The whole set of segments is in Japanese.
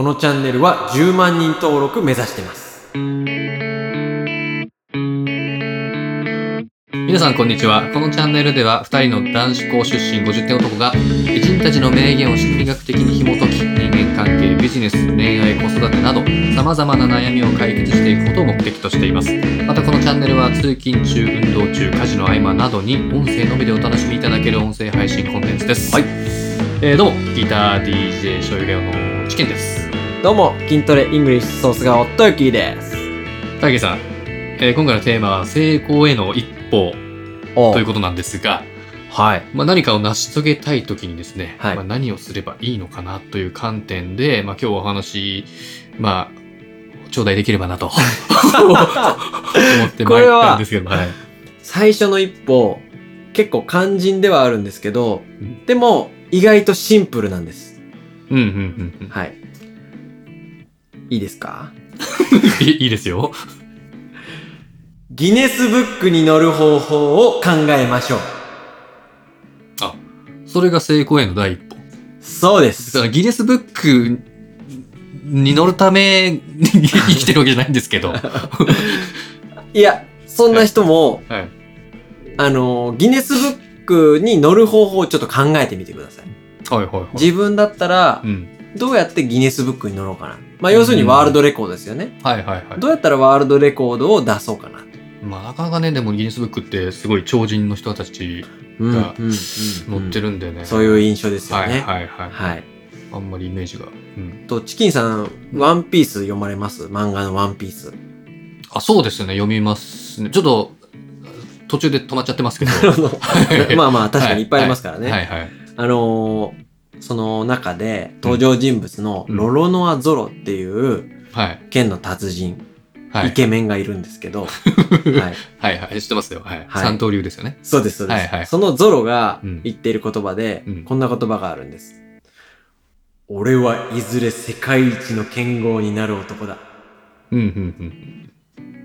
このチャンネルは10万人登録目指してます。皆さんこんにちは。このチャンネルでは2人の男子校出身50点男が偉人たちの名言を心理学的に紐解き人間関係、ビジネス、恋愛、子育てなど様々な悩みを解決していくことを目的としています。またこのチャンネルは通勤中、運動中、家事の合間などに音声のみでお楽しみいただける音声配信コンテンツです。はい。えー、どうも、ギター DJ 醤油レオのチキンです。どうも、筋トレイングリッシュソースが夫よきです。大樹さん、えー今回のテーマは成功への一歩おということなんですが、はい。まあ、何かを成し遂げたいときにですね、はいまあ、何をすればいいのかなという観点で、まあ、今日お話、まあ、頂戴できればなと 思ってまいったんですけど、はい。最初の一歩、結構肝心ではあるんですけど、うんでも、意外とシンプルなんです。うんうんうんうん。はい。いいですか？い いいですよ。ギネスブックに載る方法を考えましょう。あ、それが成功への第一歩。そうですだか。らギネスブックに乗るために 生きてるわけじゃないんですけど。はいや、そんな人も、い。あの、ギネスブックに載る方法をちょっと考えてみてください。はいはいはい。自分だったらう、ん。どうやってギネスブックに載ろうかな。まあ、要するにワールドレコードですよね。はいはいはい。どうやったらワールドレコードを出そうかな。まあ、なかなかね、でもギネスブックってすごい超人の人たちうんがうんうん乗ってるんでね。そういう印象ですよはいね。はいはい。はい。あんまりイメージが。うん。と、チキンさん、ワンピース読まれます？漫画のワンピース。あ、そうですね。読みますね。ちょっと、途中で止まっちゃってますけどまあまあ、確かにいっぱいありますからね。はいはい。あのーその中で登場人物のうんロロノア・ゾロっていうはい。剣の達人、はい。イケメンがいるんですけど、はい。はいはい。知ってますよ。はい。はい三刀流ですよね。そうです、そうです。はいはいそのゾロがうん言っている言葉で、うんこんな言葉があるんです。俺はいずれ世界一の剣豪になる男だ。うんうん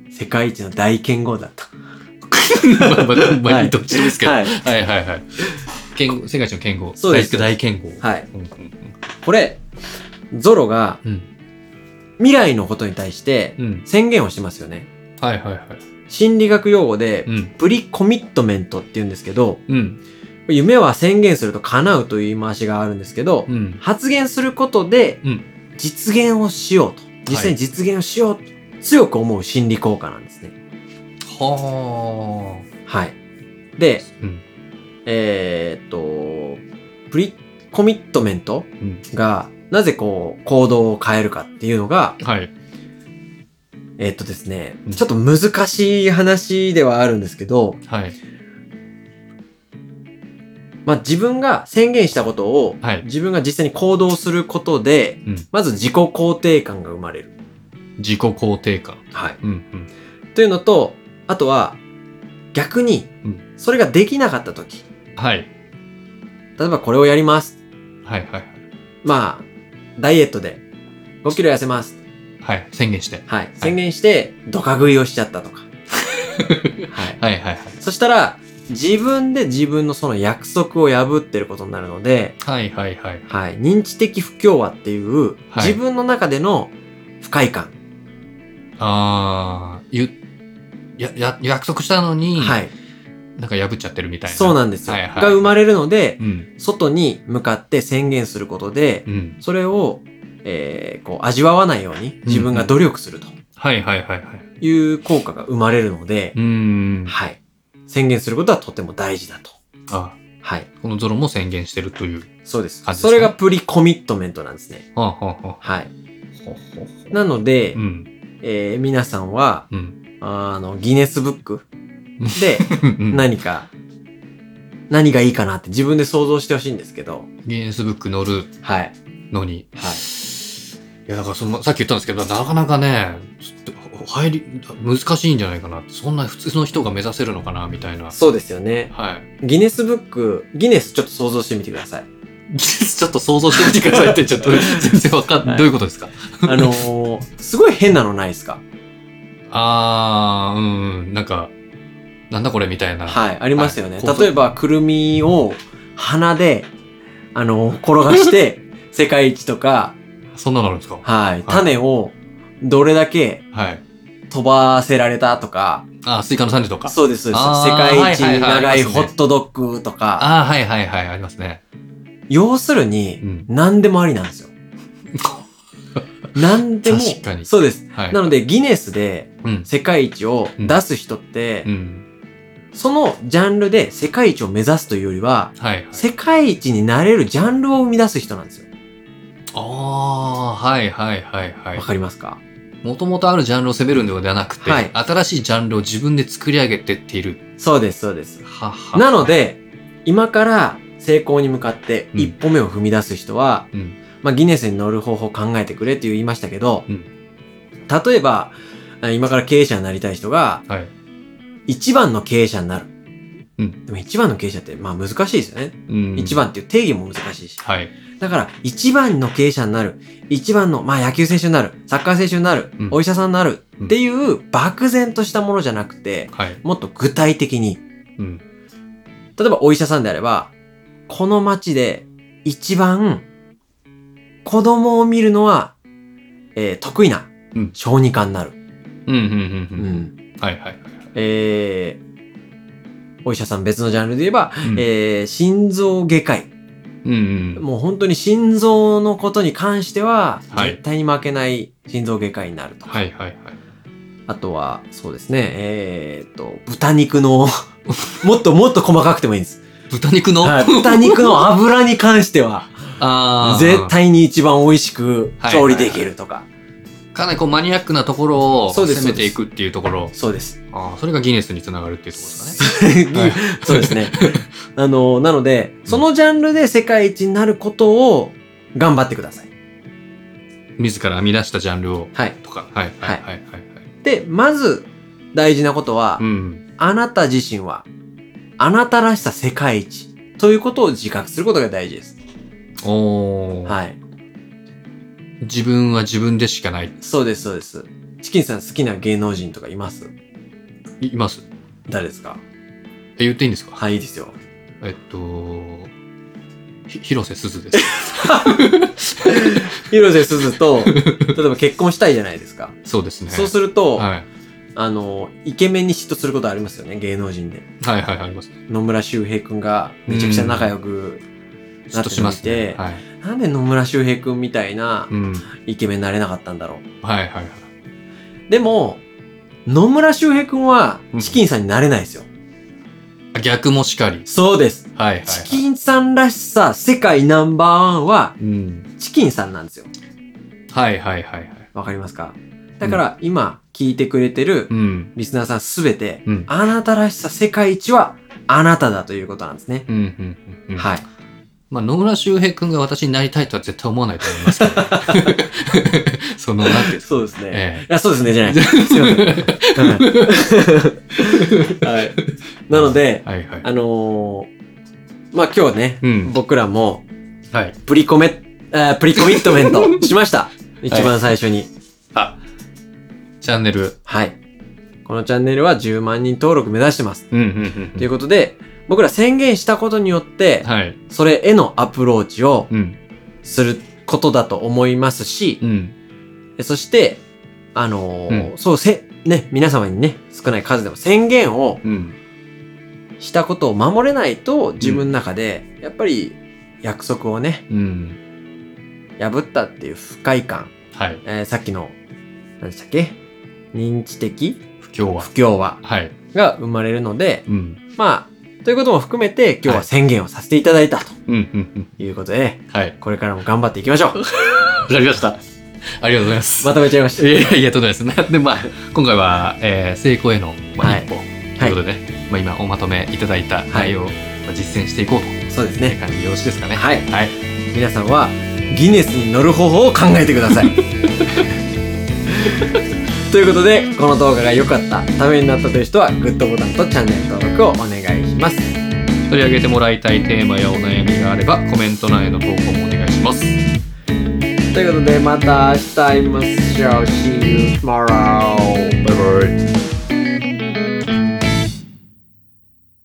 うん。世界一の大剣豪だった。まあまあ、どっちですけど。ははいいはいはい。剣世界一の剣豪。そうです大大剣豪。はい。うんうんこれ、ゾロがうん。未来のことに対してうん。うん。宣言をしますよね。はいはいはい。心理学用語で、うん。プリコミットメントって言うんですけど、うん。夢は宣言すると叶うという言い回しがあるんですけど、うん。発言することでうん。実現をしようと。実際に実現をしようと強く思う心理効果なんですね。ははい。で、あ。うん。えーっと、プリコミットメントうん。がなぜこう行動を変えるかっていうのが、はい。えーっとですねうん、ちょっと難しい話ではあるんですけど、はい。まあ自分が宣言したことをはい。自分が実際に行動することで、うん。まず自己肯定感が生まれる。自己肯定感。はい。うんうん。というのと、あとは、逆にうん、それができなかったとき、はい。例えばこれをやります。はいはいまあ、ダイエットで5キロ痩せます。はい。はい。宣言して。はい。宣言して、ドカ食いをしちゃったとか。はい。はいはいはい。そしたら、自分で自分のその約束を破ってることになるので、はいはいはい。はい。認知的不協和っていう、はい自分の中での不快感。あー、ゆ、や、や、約束したのに、はい。なんか破っちゃってるみたいな。そうなんですよ。はいはいが生まれるので、うん。外に向かって宣言することで、うん。それを、えー、こう、味わわないように自分が努力するとはいはいはいはい。いう効果が生まれるので。はい。宣言することはとても大事だと。あ、はい。このゾロも宣言してるという。そうです。それがプリコミットメントなんですね。はあ、はあはい。なので、うん。えー皆さんは、うん。あの、ギネスブックでうん何か、何がいいかなって自分で想像してほしいんですけど、ギネスブック乗るはい。のに。はい。いや、だからその、さっき言ったんですけど、なかなかね、ちょっと入り、難しいんじゃないかな。そんな普通の人が目指せるのかな、みたいな。そうですよね。はい。ギネスブック、ギネスちょっと想像してみてください。ギネスちょっと想像してみてくださいって、ちょっと全然わかんない。はいどういうことですか？あのー、すごい変なのないですか？あー、うんうん、なんか、なんだこれみたいな。はい、ありますよね。はい例えば、くるみを鼻で、あの、転がして、世界一とか、そんなのあるんですか？はい。種をどれだけはい。飛ばせられたとか、あ、スイカの種とか？そうです、そうです。あー世界一はいはいはい長いありますねホットドッグとか、ああ、はいはいはい、ありますね。要するにうん、何でもありなんですよ。何でも。確かにそうです。はい。なので、ギネスでうん。世界一を出す人って、うん。そのジャンルで世界一を目指すというよりは、はいはい。世界一になれるジャンルを生み出す人なんですよ。ああ、はいはいはいはいわ。かりますか？もともとあるジャンルを攻めるのではなくて、はい新しいジャンルを自分で作り上げてっている。そうです、そうです。はは。なの、で、今から成功に向かってうん一歩目を踏み出す人は、うん。まあ、ギネスに乗る方法を考えてくれって言いましたけど、うん例えば、あ今から経営者になりたい人が、はい。一番の経営者になる。うんでも一番の経営者って、まあ難しいですよね。うん。一。番っていう定義も難しいし。はい。だから、一番の経営者になる。一番の、まあ野球選手になる。サッカー選手になる。うんお医者さんになる。っていう漠然としたものじゃなくて、はい。もっと具体的に。うん。例えばお医者さんであれば、この街で一番子供を見るのは、えー得意なうん小児科になる。うん。うん。うん。ううん。ん。はいはい。えー、お医者さん別のジャンルで言えば、うんえー、心臓外科医。うん。うん。もう本当に心臓のことに関しては、はい絶対に負けない心臓外科医になるとか。はいはいはい。あとは、そうですね、えー、っと、豚肉の、もっともっと細かくてもいいんです。豚肉の、はい豚肉の油に関しては。絶。対に一番美味しくはい調理できるとか。かなりこうマニアックなところを攻めていくっていうところ。そうです。ああ、それがギネスにつながるっていうところですかね。はいそうですね。あの、なので、そのジャンルで世界一になることを頑張ってください。自ら編み出したジャンルを。はい。とか。はいはいはいはいはい。で、まず大事なことは、うん。あなた自身は、あなたらしさ世界一ということを自覚することが大事です。おー。はい。自分は自分でしかない。そうです、そうです。チキンさん好きな芸能人とかいます？いいます誰ですか？え、言っていいんですか？はい、いいですよ。えっと、ひ広瀬すずです。広瀬すずと、例えば結婚したいじゃないですか。そうですね。そうすると、はい。あの、イケメンに嫉妬することありますよね、芸能人で。はいはいありますね。野村周平くんがめちゃくちゃ仲良くちょっとしますね。はい。なんで野村周平くんみたいなうん。イケメンになれなかったんだろはいはいはい。う。でも、野村周平くんはチキンさんになれないですよ。あ逆もしかり。そうです。はいはい、はい。チキンさんらしさ世界ナンバーワンはうん。チキンさんなんですよ。はいはいはいはい。わかりますか？だから今聞いてくれてるうん。リスナーさんすべて、うん。あなたらしさ世界一はあなただということなんですね。うん。うん。うん。はい。まあ、野村周平くんが私になりたいとは絶対思わないと思いますけど。その、なんて。そうですね。えいや、そうですね、じゃない。すいません。はい。はい。なので、はいはい。あのー、まあ、今日ね、うん僕らも、はい。プリコメ、あープリコミットメント しました。一番最初に。あ、チャンネル。はい。このチャンネルは10万人登録目指してます。うん、うん、うん。ということで、僕ら宣言したことによって、はい。それへのアプローチをうん。することだと思いますし、うん。でそして、あのーうそうせ、ね、皆様にね、少ない数でも宣言をうん。したことを守れないと、自分の中で、やっぱり約束をね、うん。破ったっていう不快感、はい。えーさっきの、何でしたっけ？認知的？不協和。不協和はい。が生まれるので、うん。まあ、ということも含めて今日は宣言をさせていただいたとうん、うん、うん。いうことで、はい。これからも頑張っていきましょう。わかりました。ありがとうございます。まとめちゃいました。いやいやいや、とんでもないです。なで、まあ、今回は、えー成功への、まあ、はい一歩、ということでね、まあ、今おまとめいただいた内容を、まあ実践していこうとそうですね。いう感じでよろしいですかね。はいはい。皆さんはギネスに乗る方法を考えてください。ということで、この動画が良かった、ためになったという人は、グッドボタンとチャンネル登録をお願いします。取り上げてもらいたいテーマやお悩みがあれば、コメント欄への投稿もお願いします。ということで、また明日会いましょう。See you tomorrow. バイバイ。